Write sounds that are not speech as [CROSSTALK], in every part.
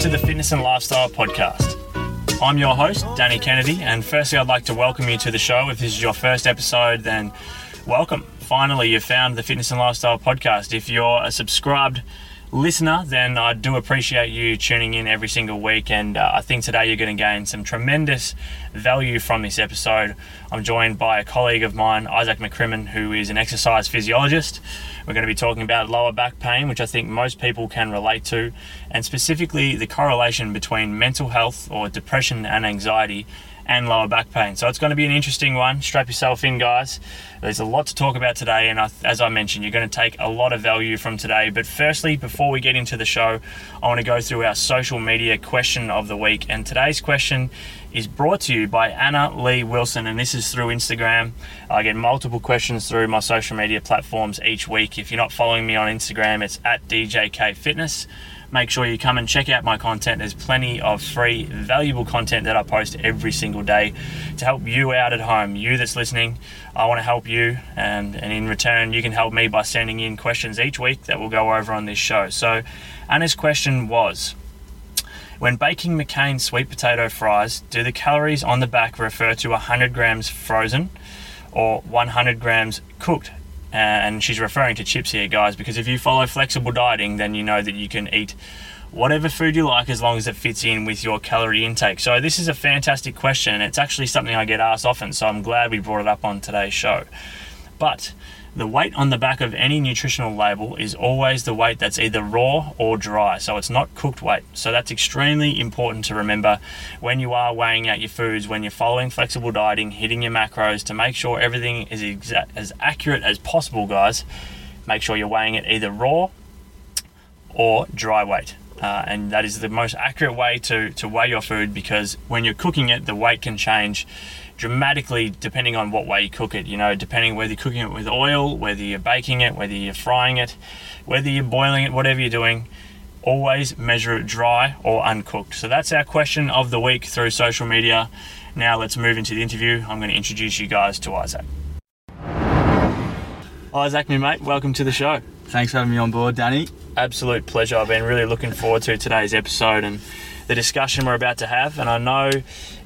to the Fitness and Lifestyle Podcast. I'm your host, Danny Kennedy, and firstly, I'd like to welcome you to the show. If this is your first episode, then welcome. Finally, you've found the Fitness and Lifestyle Podcast. If you're a subscribed listener, then I do appreciate you tuning in every single week. And uh, I think today you're going to gain some tremendous value from this episode. I'm joined by a colleague of mine, Isaac McCrimmon, who is an exercise physiologist. We're going to be talking about lower back pain, which I think most people can relate to, and specifically the correlation between mental health or depression and anxiety and lower back pain. So it's going to be an interesting one. Strap yourself in, guys. There's a lot to talk about today, and as I mentioned, you're going to take a lot of value from today. But firstly, before we get into the show, I want to go through our social media question of the week. And today's question is brought to you by Anna Lee Wilson, and this is through Instagram. I get multiple questions through my social media platforms each week. If you're not following me on Instagram, it's at DJK Fitness make sure you come and check out my content. There's plenty of free, valuable content that I post every single day to help you out at home. You that's listening, I want to help you, and, and in return, you can help me by sending in questions each week that we'll go over on this show. So, Anna's question was. When baking McCain sweet potato fries, do the calories on the back refer to 100 grams frozen or 100 grams cooked? Uh, and she's referring to chips here, guys, because if you follow flexible dieting, then you know that you can eat whatever food you like as long as it fits in with your calorie intake. So, this is a fantastic question. It's actually something I get asked often, so I'm glad we brought it up on today's show. But the weight on the back of any nutritional label is always the weight that's either raw or dry, so it's not cooked weight. So that's extremely important to remember when you are weighing out your foods, when you're following flexible dieting, hitting your macros to make sure everything is as accurate as possible, guys. Make sure you're weighing it either raw or dry weight. Uh, and that is the most accurate way to, to weigh your food because when you're cooking it, the weight can change dramatically depending on what way you cook it. You know, depending whether you're cooking it with oil, whether you're baking it, whether you're frying it, whether you're boiling it, whatever you're doing, always measure it dry or uncooked. So that's our question of the week through social media. Now let's move into the interview. I'm going to introduce you guys to Isaac. Isaac, my mate, welcome to the show. Thanks for having me on board, Danny absolute pleasure. I've been really looking forward to today's episode and the discussion we're about to have. And I know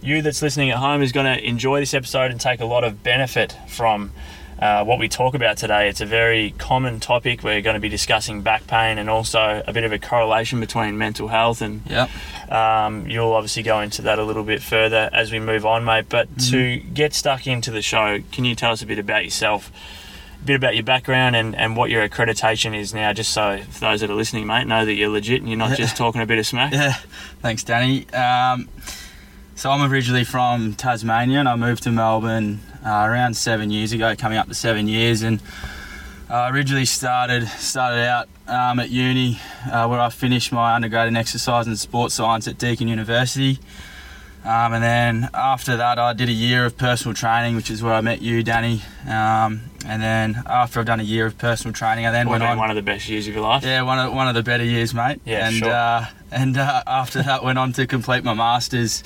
you that's listening at home is going to enjoy this episode and take a lot of benefit from uh, what we talk about today. It's a very common topic. We're going to be discussing back pain and also a bit of a correlation between mental health. And yep. um, you'll obviously go into that a little bit further as we move on, mate. But mm-hmm. to get stuck into the show, can you tell us a bit about yourself? Bit about your background and, and what your accreditation is now, just so for those that are listening, mate, know that you're legit and you're not just talking a bit of smack. Yeah, thanks, Danny. Um, so I'm originally from Tasmania and I moved to Melbourne uh, around seven years ago, coming up to seven years, and I originally started started out um, at uni uh, where I finished my undergrad in exercise and sports science at Deakin University. Um, and then after that, I did a year of personal training, which is where I met you, Danny. Um, and then after I've done a year of personal training, I then well, went on one of the best years of your life. Yeah, one of one of the better years, mate. Yeah, and sure. uh, and uh, after that, went on to complete my masters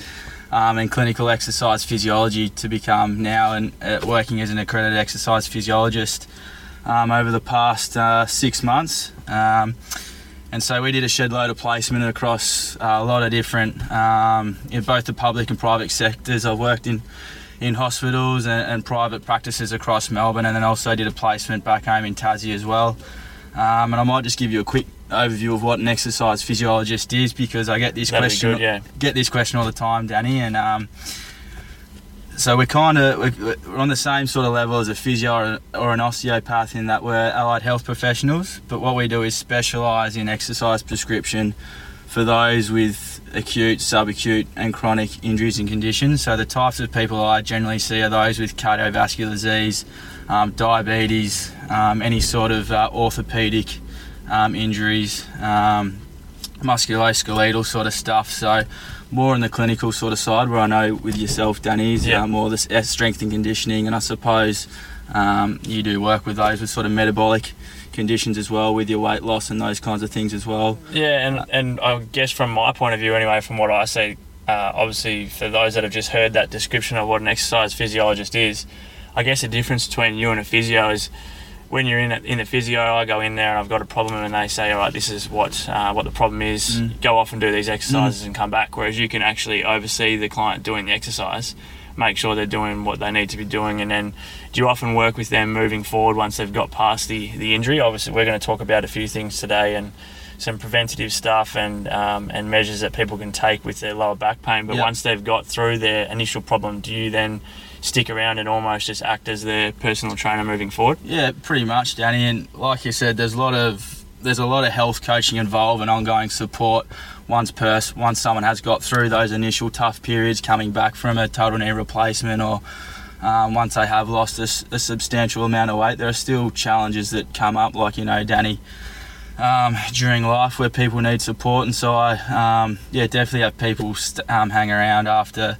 um, in clinical exercise physiology to become now and uh, working as an accredited exercise physiologist um, over the past uh, six months. Um, and so we did a shed load of placement across uh, a lot of different, um, in both the public and private sectors. I've worked in in hospitals and, and, private practices across Melbourne, and then also did a placement back home in Tassie as well. Um, and I might just give you a quick overview of what an exercise physiologist is because I get this That'd question good, yeah. get this question all the time, Danny, and um, so we're kind of we're, on the same sort of level as a physio or, an osteopath in that we're allied health professionals, but what we do is specialise in exercise prescription for those with acute, subacute, and chronic injuries and conditions. So the types of people I generally see are those with cardiovascular disease, um, diabetes, um, any sort of uh, orthopedic um, injuries, um, musculoskeletal sort of stuff. So more on the clinical sort of side, where I know with yourself, Danny, is yeah. uh, more the strength and conditioning, and I suppose um, you do work with those with sort of metabolic conditions as well, with your weight loss and those kinds of things as well. Yeah, and and I guess from my point of view, anyway, from what I see, uh, obviously for those that have just heard that description of what an exercise physiologist is, I guess the difference between you and a physio is when you're in in the physio, I go in there and I've got a problem, and they say, all right, this is what uh, what the problem is. Mm. Go off and do these exercises and come back. Whereas you can actually oversee the client doing the exercise, make sure they're doing what they need to be doing, and then do you often work with them moving forward once they've got past the the injury? Obviously, we're going to talk about a few things today and some preventative stuff and um, and measures that people can take with their lower back pain. But Yep. once they've got through their initial problem, do you then stick around and almost just act as their personal trainer moving forward? Yeah, pretty much, Danny. And like you said, there's a lot of there's a lot of health coaching involved and ongoing support once pers- once someone has got through those initial tough periods, coming back from a total knee replacement or um, once they have lost a substantial amount of weight, there are still challenges that come up, like you know, Danny, um, during life where people need support. And so I, um, yeah, definitely have people st- um, hang around after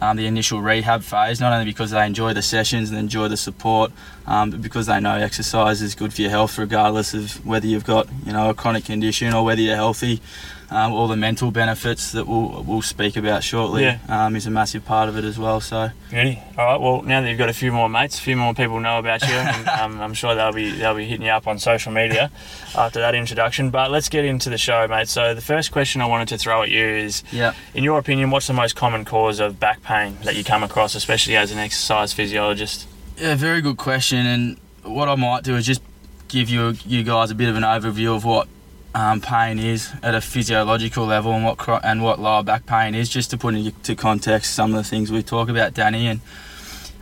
um, the initial rehab phase, not only because they enjoy the sessions and enjoy the support, um, but because they know exercise is good for your health, regardless of whether you've got you know a chronic condition or whether you're healthy. Um, all the mental benefits that we'll we'll speak about shortly Yeah. um, is a massive part of it as well. So. All right. Well, now that you've got a few more mates, a few more people know about you, and [LAUGHS] um, I'm sure they'll be they'll be hitting you up on social media after that introduction. But let's get into the show, mate. So the first question I wanted to throw at you is, yeah, in your opinion, what's the most common cause of back pain that you come across, especially as an exercise physiologist? Yeah, very good question. And what I might do is just give you you guys a bit of an overview of what um, pain is at a physiological level and what and what lower back pain is, just to put into context some of the things we talk about, Danny. And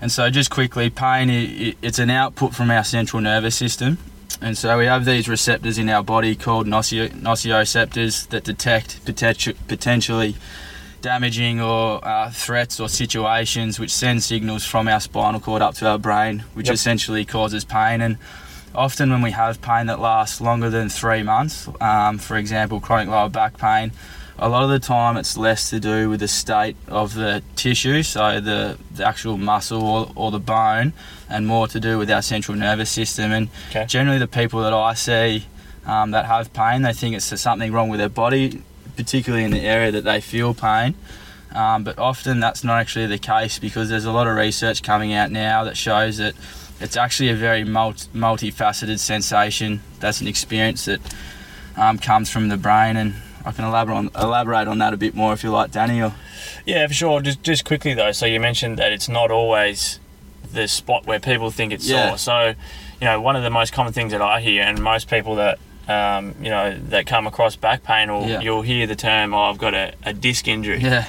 and so just quickly, pain i- i it's an output from our central nervous system. And so we have these receptors in our body called nocio- nocioceptors that detect potential, potentially damaging or uh, threats or situations which send signals from our spinal cord up to our brain, which Yep. essentially causes pain. And often when we have pain that lasts longer than three months, um, for example, chronic lower back pain, a lot of the time it's less to do with the state of the tissue, so the, the actual muscle or, or the bone, and more to do with our central nervous system. And Okay. generally, the people that I see um, that have pain, they think it's something wrong with their body, particularly in the area that they feel pain. Um, but often that's not actually the case because there's a lot of research coming out now that shows that it's actually a very multi- multifaceted sensation. That's an experience that um, comes from the brain, and I can elaborate on, elaborate on that a bit more if you like, Danny. Or Yeah, for sure. Just just quickly though, so you mentioned that it's not always the spot where people think it's Yeah. sore. So, you know, one of the most common things that I hear, and most people that um, you know that come across back pain, or Yeah. you'll hear the term, "Oh, I've got a, a disc injury." yeah,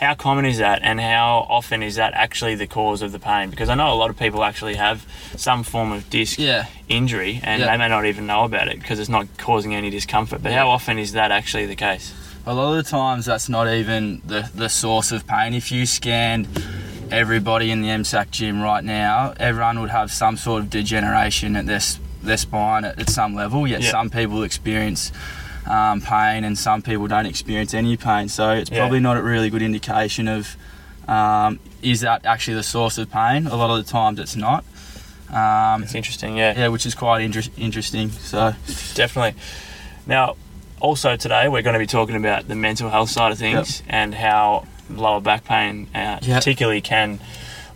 How common is that, and how often is that actually the cause of the pain? Because I know a lot of people actually have some form of disc yeah. injury, and they may not even know about it because it's not causing any discomfort. But how often is that actually the case? A lot of the times, that's not even the, the source of pain. If you scanned everybody in the MSAC gym right now, everyone would have some sort of degeneration at their, s- their spine at, at some level, yet Yeah. some people experience um, pain and some people don't experience any pain. So it's Yeah. probably not a really good indication of um, is that actually the source of pain. A lot of the times, it's not. Um, It's interesting, yeah. yeah, which is quite inter- interesting. So, definitely. Now, also today we're going to be talking about the mental health side of things and how lower back pain, uh, Yep. particularly, can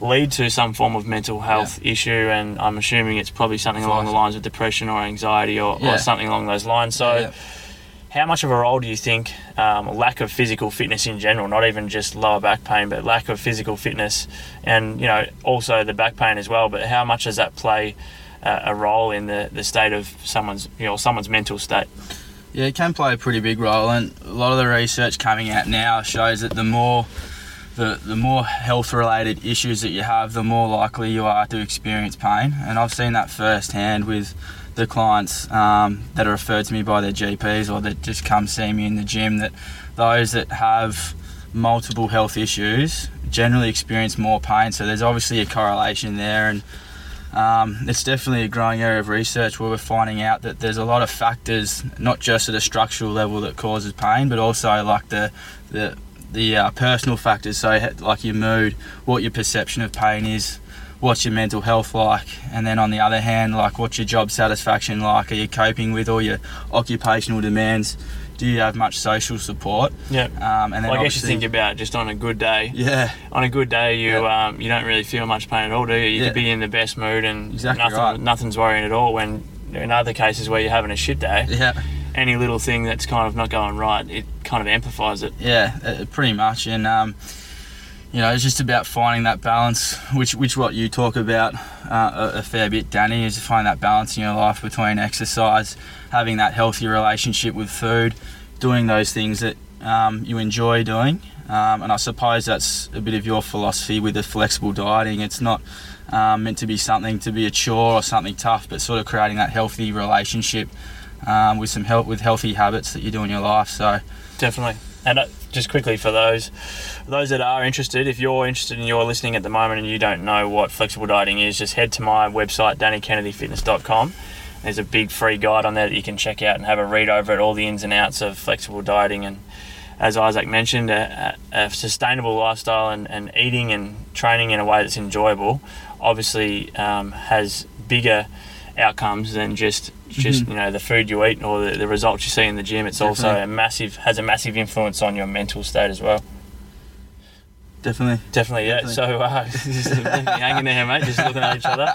lead to some form of mental health issue. And I'm assuming it's probably something along the lines of depression or anxiety or, Yeah. or something along those lines. So. yeah. How much of a role do you think um, lack of physical fitness in general, not even just lower back pain, but lack of physical fitness, and you know also the back pain as well? But how much does that play uh, a role in the, the state of someone's you know someone's mental state? Yeah, it can play a pretty big role, and a lot of the research coming out now shows that the more the, the more health related issues that you have, the more likely you are to experience pain. And I've seen that firsthand with the clients um, that are referred to me by their GPs or that just come see me in the gym. That those that have multiple health issues generally experience more pain. So there's obviously a correlation there, and um, it's definitely a growing area of research where we're finding out that there's a lot of factors, not just at a structural level, that causes pain, but also like the the the uh, personal factors. So like your mood, what your perception of pain is, what's your mental health like, and then on the other hand, like what's your job satisfaction like? Are you coping with all your occupational demands? Do you have much social support? Yeah. Um, and then Well, I guess you think about just on a good day. yeah, On a good day, you Yeah. um, you don't really feel much pain at all, do you? You Yeah. could be in the best mood and Exactly nothing, right. nothing's worrying at all. When in other cases where you're having a shit day, yeah, any little thing that's kind of not going right, it kind of amplifies it. yeah, uh, pretty much. And um, you know, it's just about finding that balance, which which what you talk about uh, a, a fair bit, Danny, is to find that balance in your life between exercise, having that healthy relationship with food, doing those things that um, you enjoy doing. Um, and I suppose that's a bit of your philosophy with the flexible dieting. It's not um, meant to be something to be a chore or something tough, but sort of creating that healthy relationship um, with some help with healthy habits that you do in your life. So Definitely. And uh, just quickly for those those that are interested, if you're interested and you're listening at the moment and you don't know what flexible dieting is, just head to my website, dannykennedyfitness.com. There's a big free guide on there that you can check out and have a read over it, all the ins and outs of flexible dieting. And as Isaac mentioned, a, a a sustainable lifestyle and, and eating and training in a way that's enjoyable obviously um, has bigger outcomes than just just mm-hmm. you know the food you eat or the, the results you see in the gym. It's also a massive has a massive influence on your mental state as well. Definitely, Definitely, yeah. Definitely. So uh, [LAUGHS] just hanging there, mate, just looking at each other.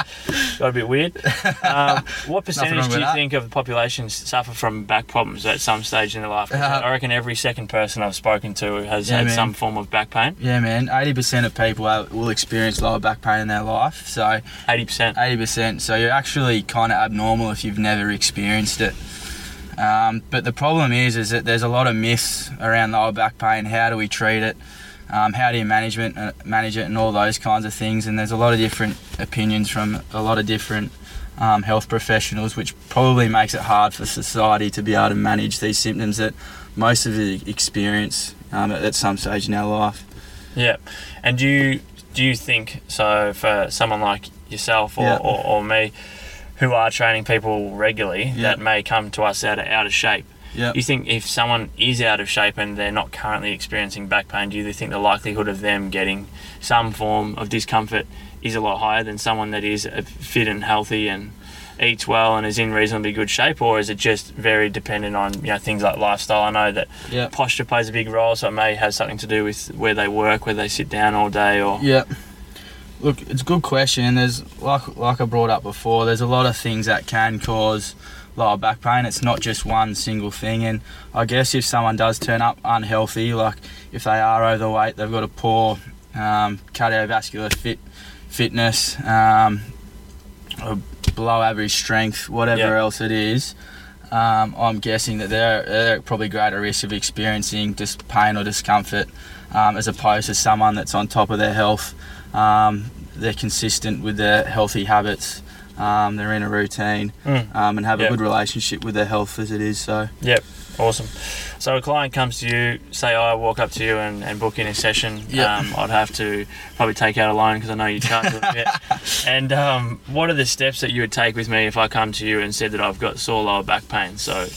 Got a bit weird. Um, what [LAUGHS] percentage do you that. think of the population suffer from back problems at some stage in their life? Uh, I reckon every second person I've spoken to has Yeah, had man. some form of back pain. yeah, man. Eighty percent of people will experience lower back pain in their life. So Eighty percent. eighty percent. So you're actually kind of abnormal if you've never experienced it. Um, but the problem is, is that there's a lot of myths around lower back pain. How do we treat it? Um, how do you management uh, manage it, and all those kinds of things? And there's a lot of different opinions from a lot of different um, health professionals, which probably makes it hard for society to be able to manage these symptoms that most of us experience um, at, at some stage in our life. Yeah. And do you do you think so for someone like yourself or, Yeah. or, or me who are training people regularly Yeah. that may come to us out of out of shape? Yeah. You think if someone is out of shape and they're not currently experiencing back pain, do you think the likelihood of them getting some form of discomfort is a lot higher than someone that is fit and healthy and eats well and is in reasonably good shape, or is it just very dependent on you know things like lifestyle? I know that Yeah. posture plays a big role, so it may have something to do with where they work, where they sit down all day, or Yeah. Look, it's a good question. There's like like I brought up before. There's a lot of things that can cause lower back pain. It's not just one single thing. And I guess if someone does turn up unhealthy, like if they are overweight, they've got a poor um, cardiovascular fit fitness, um, or below average strength, whatever Yeah. else it is. Um, I'm guessing that they're, they're probably greater risk of experiencing just pain or discomfort um, as opposed to someone that's on top of their health. Um, they're consistent with their healthy habits. Um, they're in a routine Mm. um, and have Yep. a good relationship with their health as it is. So Yep, awesome. So a client comes to you, say I walk up to you and, and book in a session. Yep. Um, I'd have to probably take out a loan because I know you charge a bit. [LAUGHS] And um, what are the steps that you would take with me if I come to you and said that I've got sore lower back pain? So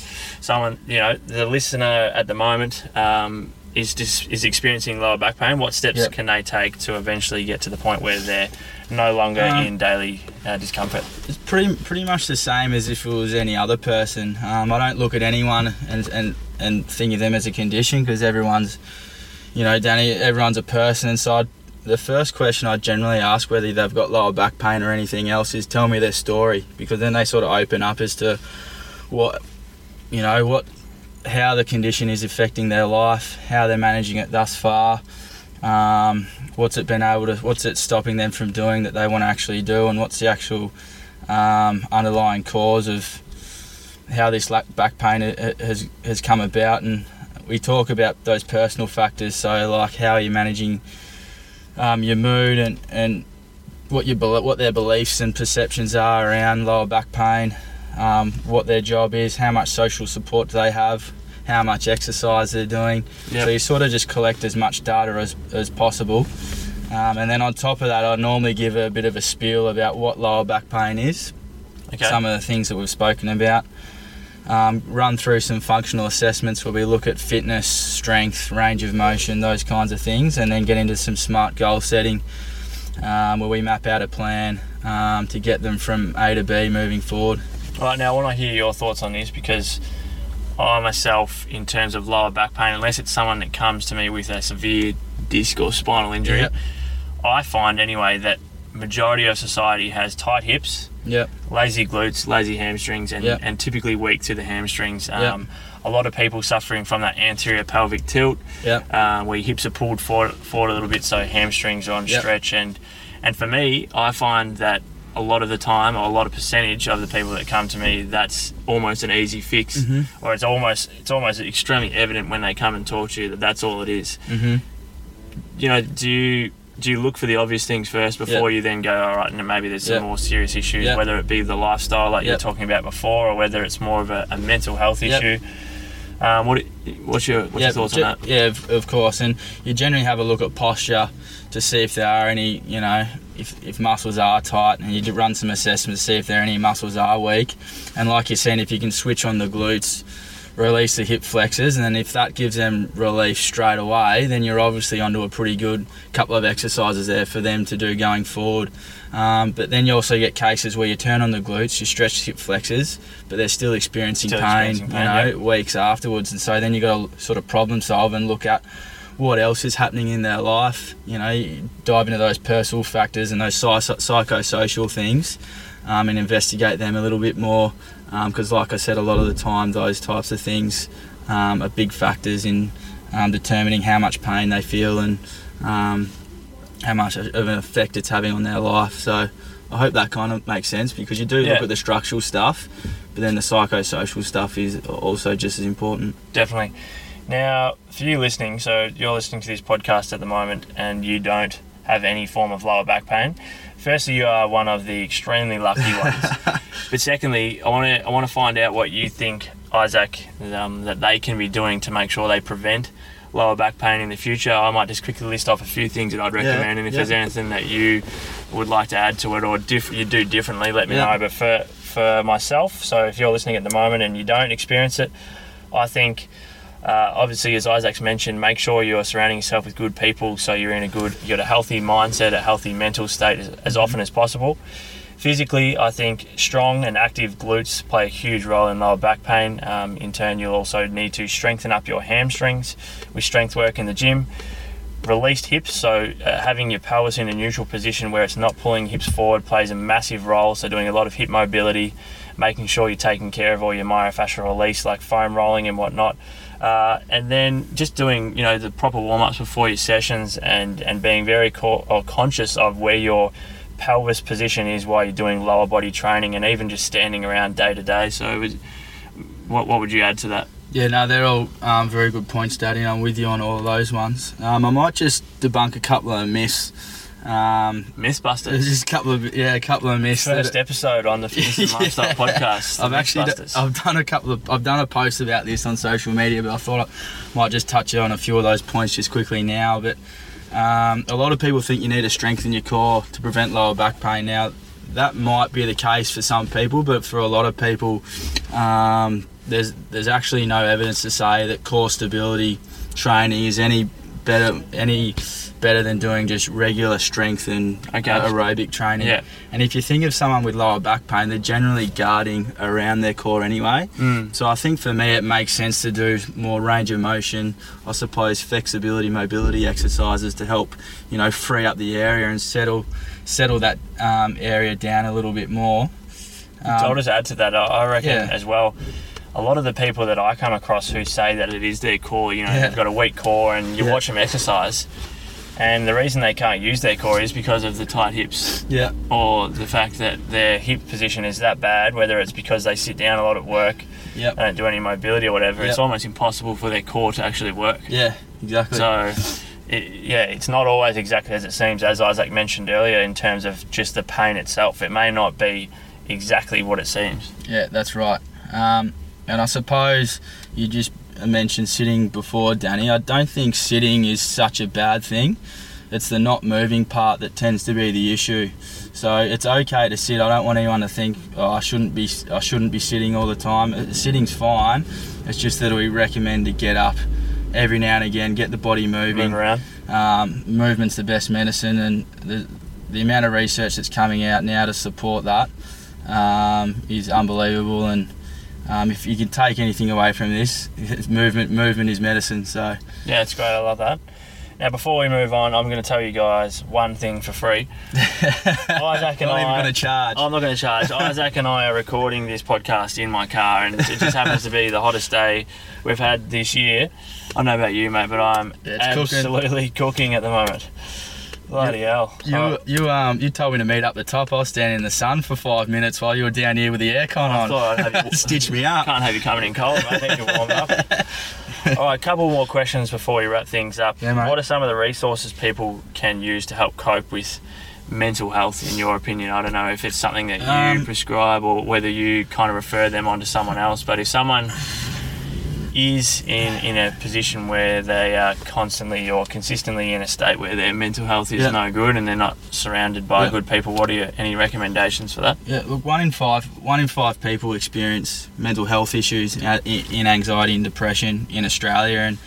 someone, you know, the listener at the moment um, is dis- is experiencing lower back pain. What steps Yep. can they take to eventually get to the point where they're no longer Um, in daily uh, discomfort? it's pretty pretty much the same as if it was any other person. Um, I don't look at anyone and and and think of them as a condition because everyone's, you know, Danny, everyone's a person. And so I'd, the first question I generally ask whether they've got lower back pain or anything else is tell me their story because then they sort of open up as to what, you know, what, how the condition is affecting their life, how they're managing it thus far. Um, what's it been able to? What's it stopping them from doing that they want to actually do, and what's the actual um, underlying cause of how this back pain has has come about, and we talk about those personal factors. So, like how you're managing um, your mood and and what your what their beliefs and perceptions are around lower back pain, um, what their job is, how much social support do they have, how much exercise they're doing. Yep. So you sort of just collect as much data as, as possible. Um, and then on top of that, I normally give a bit of a spiel about what lower back pain is Okay. some of the things that we've spoken about. Um, run through some functional assessments where we look at fitness, strength, range of motion, those kinds of things, and then get into some smart goal setting um, where we map out a plan um, to get them from A to B moving forward. Right, now I want to hear your thoughts on this because I myself, in terms of lower back pain, unless it's someone that comes to me with a severe disc or spinal injury, Yep. I find anyway that majority of society has tight hips, Yep. lazy glutes, lazy hamstrings, and, Yep. and typically weak to the hamstrings. Um, A lot of people suffering from that anterior pelvic tilt, uh, where your hips are pulled forward, forward a little bit, so hamstrings are on stretch. And and for me, I find that a lot of the time, or a lot of percentage of the people that come to me, that's almost an easy fix, Mhm. or it's almost it's almost extremely evident when they come and talk to you that that's all it is. Mhm. You know, do you do you look for the obvious things first before you then go, all right, and maybe there's some Yep. more serious issues, Yep. whether it be the lifestyle like you're talking about before, or whether it's more of a, a mental health Yep. issue. Um, what what's your what's your thoughts on that? Yeah, of, of course. And you generally have a look at posture to see if there are any, you know, if, if muscles are tight, and you run some assessments to see if there are any muscles are weak. And like you're saying, if you can switch on the glutes, release the hip flexors, and then if that gives them relief straight away, then you're obviously onto a pretty good couple of exercises there for them to do going forward. Um, but then you also get cases where you turn on the glutes, you stretch hip flexors, but they're still experiencing Still pain, experiencing pain, you know, yep. weeks afterwards. And so then you got to sort of problem solve and look at what else is happening in their life. You know, you dive into those personal factors and those psy- psychosocial things, um, and investigate them a little bit more. Because, like I said, a lot of the time those types of things um, are big factors in um, determining how much pain they feel and um, how much of an effect it's having on their life. So. I hope that kind of makes sense because you do Yeah. look at the structural stuff, but then the psychosocial stuff is also just as important. Definitely. Now, for you listening, so you're listening to this podcast at the moment and you don't have any form of lower back pain. Firstly, you are one of the extremely lucky [LAUGHS] ones. But secondly, I want to I want to find out what you think, Isaac, um, that they can be doing to make sure they prevent lower back pain in the future. I might just quickly list off a few things that I'd recommend, and if yeah. there's anything that you would like to add to it or diff- you do differently, let me Yeah. know. But for for myself, so if you're listening at the moment and you don't experience it, I think uh, obviously, as Isaac's mentioned, make sure you're surrounding yourself with good people so you're in a good, you got a healthy mindset, a healthy mental state as, as often as possible. Physically, I think strong and active glutes play a huge role in lower back pain. Um, in turn, you'll also need to strengthen up your hamstrings with strength work in the gym. Released hips, so uh, having your pelvis in a neutral position where it's not pulling hips forward plays a massive role. So, doing a lot of hip mobility, making sure you're taking care of all your myofascial release, like foam rolling and whatnot. Uh, and then just doing, you know, the proper warm ups before your sessions and, and being very co- conscious of where your pelvis position is while you're doing lower body training and even just standing around day to day. So, was, what, what would you add to that? Yeah, no, they're all um, very good points, Danny. I'm with you on all of those ones. Um, I might just debunk a couple of myths. Um, Mythbusters. just a couple of yeah, a couple of myths. that- First episode on the [LAUGHS] Fitness and Lifestyle Yeah. podcast. I've actually d-. I've done a couple of I've done a post about this on social media, but I thought I might just touch on a few of those points just quickly now. But um, a lot of people think you need to strengthen your core to prevent lower back pain. Now that might be the case for some people, but for a lot of people, um, there's there's actually no evidence to say that core stability training is any better any better than doing just regular strength and Okay. aerobic training. Yeah. And if you think of someone with lower back pain, they're generally guarding around their core anyway. Mm. So I think for me, it makes sense to do more range of motion. I suppose flexibility, mobility exercises to help, you know, free up the area and settle settle that um, area down a little bit more. So I'll Um, just add to that. I- I reckon Yeah. as well. A lot of the people that I come across who say that it is their core, you know, Yeah. they've got a weak core, and you Yeah. watch them exercise, and the reason they can't use their core is because of the tight hips, yeah, or the fact that their hip position is that bad. Whether it's because they sit down a lot at work, yeah, they don't do any mobility or whatever, it's almost impossible for their core to actually work. yeah, exactly. So, it, yeah, it's not always exactly as it seems, as Isaac mentioned earlier, in terms of just the pain itself. It may not be exactly what it seems. Yeah, that's right. Um, and I suppose you just mentioned sitting before, Danny. I don't think sitting is such a bad thing. It's the not moving part that tends to be the issue. So it's okay to sit. I don't want anyone to think oh, I shouldn't be. I shouldn't be sitting all the time. Uh, Sitting's fine. It's just that we recommend to get up every now and again, get the body moving. Move around. Um, movement's the best medicine, and the, the amount of research that's coming out now to support that um, is unbelievable. And um, if you can take anything away from this, it's movement. Movement is medicine. So Yeah, it's great. I love that. Now, before we move on, I'm going to tell you guys one thing for free. [LAUGHS] Isaac and not even I- going to charge. I'm not going to charge. [LAUGHS] Isaac and I are recording this podcast in my car, and it just happens to be the hottest day we've had this year. I don't know about you, mate, but I'm Yeah, it's cooking. absolutely cooking. at the moment. Bloody hell! You Oh, you um you told me to meet up the top. I was standing in the sun for five minutes while you were down here with the aircon I on. thought I'd have you [LAUGHS] Stitch me up. Can't have you coming in cold. I think you're warmed up. [LAUGHS] All right, a couple more questions before we wrap things up. Yeah, mate. what are some of the resources people can use to help cope with mental health, in your opinion? I don't know if it's something that you Um, prescribe or whether you kind of refer them on to someone else. But if someone is in, in a position where they are constantly or consistently in a state where their mental health is Yeah. no good and they're not surrounded by Yeah. good people, what are your, any recommendations for that? Yeah, look, one in five, one in five people experience mental health issues uh, in, in anxiety and depression in Australia, and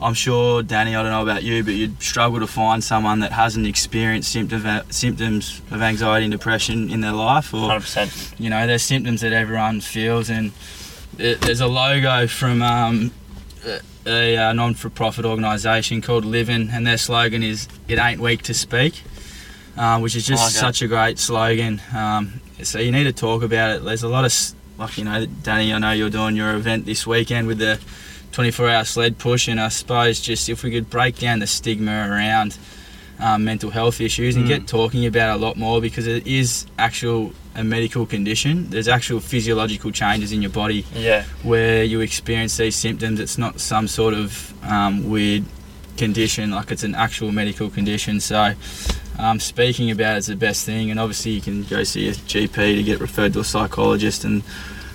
I'm sure, Danny, I don't know about you, but you'd struggle to find someone that hasn't experienced symptom, uh, symptoms of anxiety and depression in their life, or 100%. you know, there's symptoms that everyone feels, and there- there's a logo from um, a, a non-for-profit organisation called Livin, and their slogan is "It ain't weak to speak," uh, which is just like that. such a great slogan. Um, so you need to talk about it. There's a lot of like you know, Danny. I know you're doing your event this weekend with the 24-hour sled push, and I suppose just if we could break down the stigma around um, mental health issues and Mm. get talking about a lot more because it is actual a medical condition. There's actual physiological changes in your body Yeah. where you experience these symptoms. It's not some sort of um, weird condition, like it's an actual medical condition. So, um, speaking about it's the best thing, and obviously you can go see a GP to get referred to a psychologist and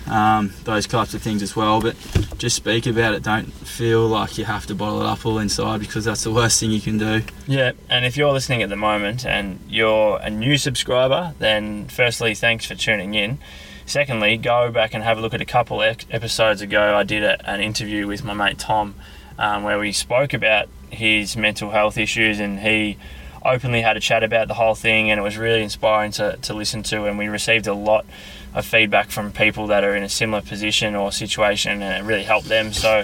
um, those types of things as well. But just speak about it. Don't feel like you have to bottle it up all inside because that's the worst thing you can do. Yeah, and if you're listening at the moment and you're a new subscriber, then firstly, thanks for tuning in. Secondly, go back and have a look at a couple episodes ago. I did a, an interview with my mate Tom um, where we spoke about his mental health issues and he openly had a chat about the whole thing and it was really inspiring to, to listen to and we received a lot of feedback from people that are in a similar position or situation and it really helped them so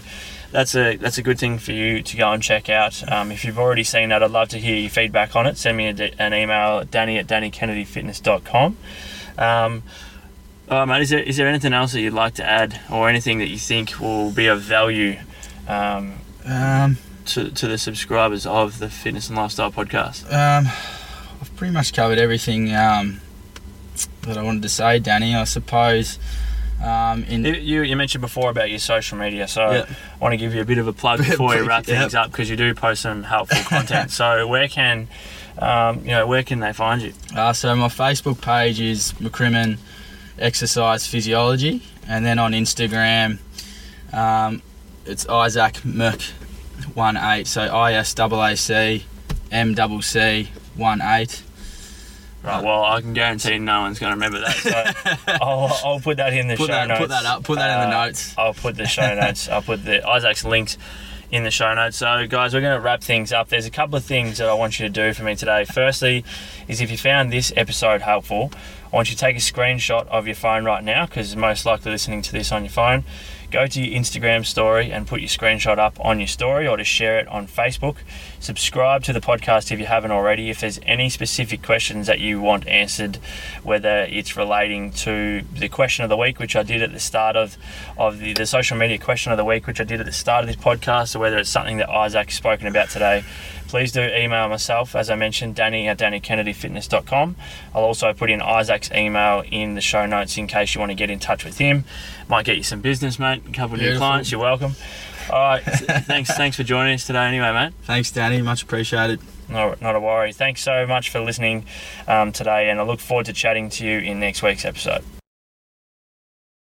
that's a that's a good thing for you to go and check out. Um, if you've already seen that, I'd love to hear your feedback on it. Send me a, an email at danny at dannykennedyfitness.com. Um, right, mate, is there, is there anything else that you'd like to add or anything that you think will be of value um, Um, to, to the subscribers of the Fitness and Lifestyle podcast? Um, I've pretty much covered everything um, that I wanted to say, Danny. I suppose. Um, in You, you mentioned before about your social media, so Yeah. I want to give you a bit of a plug [LAUGHS] before we wrap Yep. things up because you do post some helpful [LAUGHS] content. so where can um, you know where can they find you? uh, so my Facebook page is McCrimmon Exercise Physiology, and then on Instagram, um, it's Isaac Mc one eight. So I S A A C M double C one eight. Right. Well, I can guarantee no one's going to remember that. So [LAUGHS] I'll, I'll put that in the Put show that notes. put that up. Put that in the Uh, notes. I'll put the show [LAUGHS] notes. I'll put the Isaac's links in the show notes. So, guys, we're going to wrap things up. There's a couple of things that I want you to do for me today. Firstly, is if you found this episode helpful, I want you to take a screenshot of your phone right now because most likely listening to this on your phone. Go to your Instagram story and put your screenshot up on your story or to share it on Facebook. Subscribe to the podcast if you haven't already. If there's any specific questions that you want answered, whether it's relating to the question of the week, which I did at the start of, of the, the social media question of the week, which I did at the start of this podcast, or whether it's something that Isaac's spoken about today, please do email myself, as I mentioned, Danny at DannyKennedyFitness.com. I'll also put in Isaac's email in the show notes in case you want to get in touch with him. Might get you some business, mate. A couple of new clients. You're welcome. All right. [LAUGHS] thanks. Thanks for joining us today, anyway, mate. Thanks, Danny. Much appreciated. No, not a worry. Thanks so much for listening um, today, and I look forward to chatting to you in next week's episode.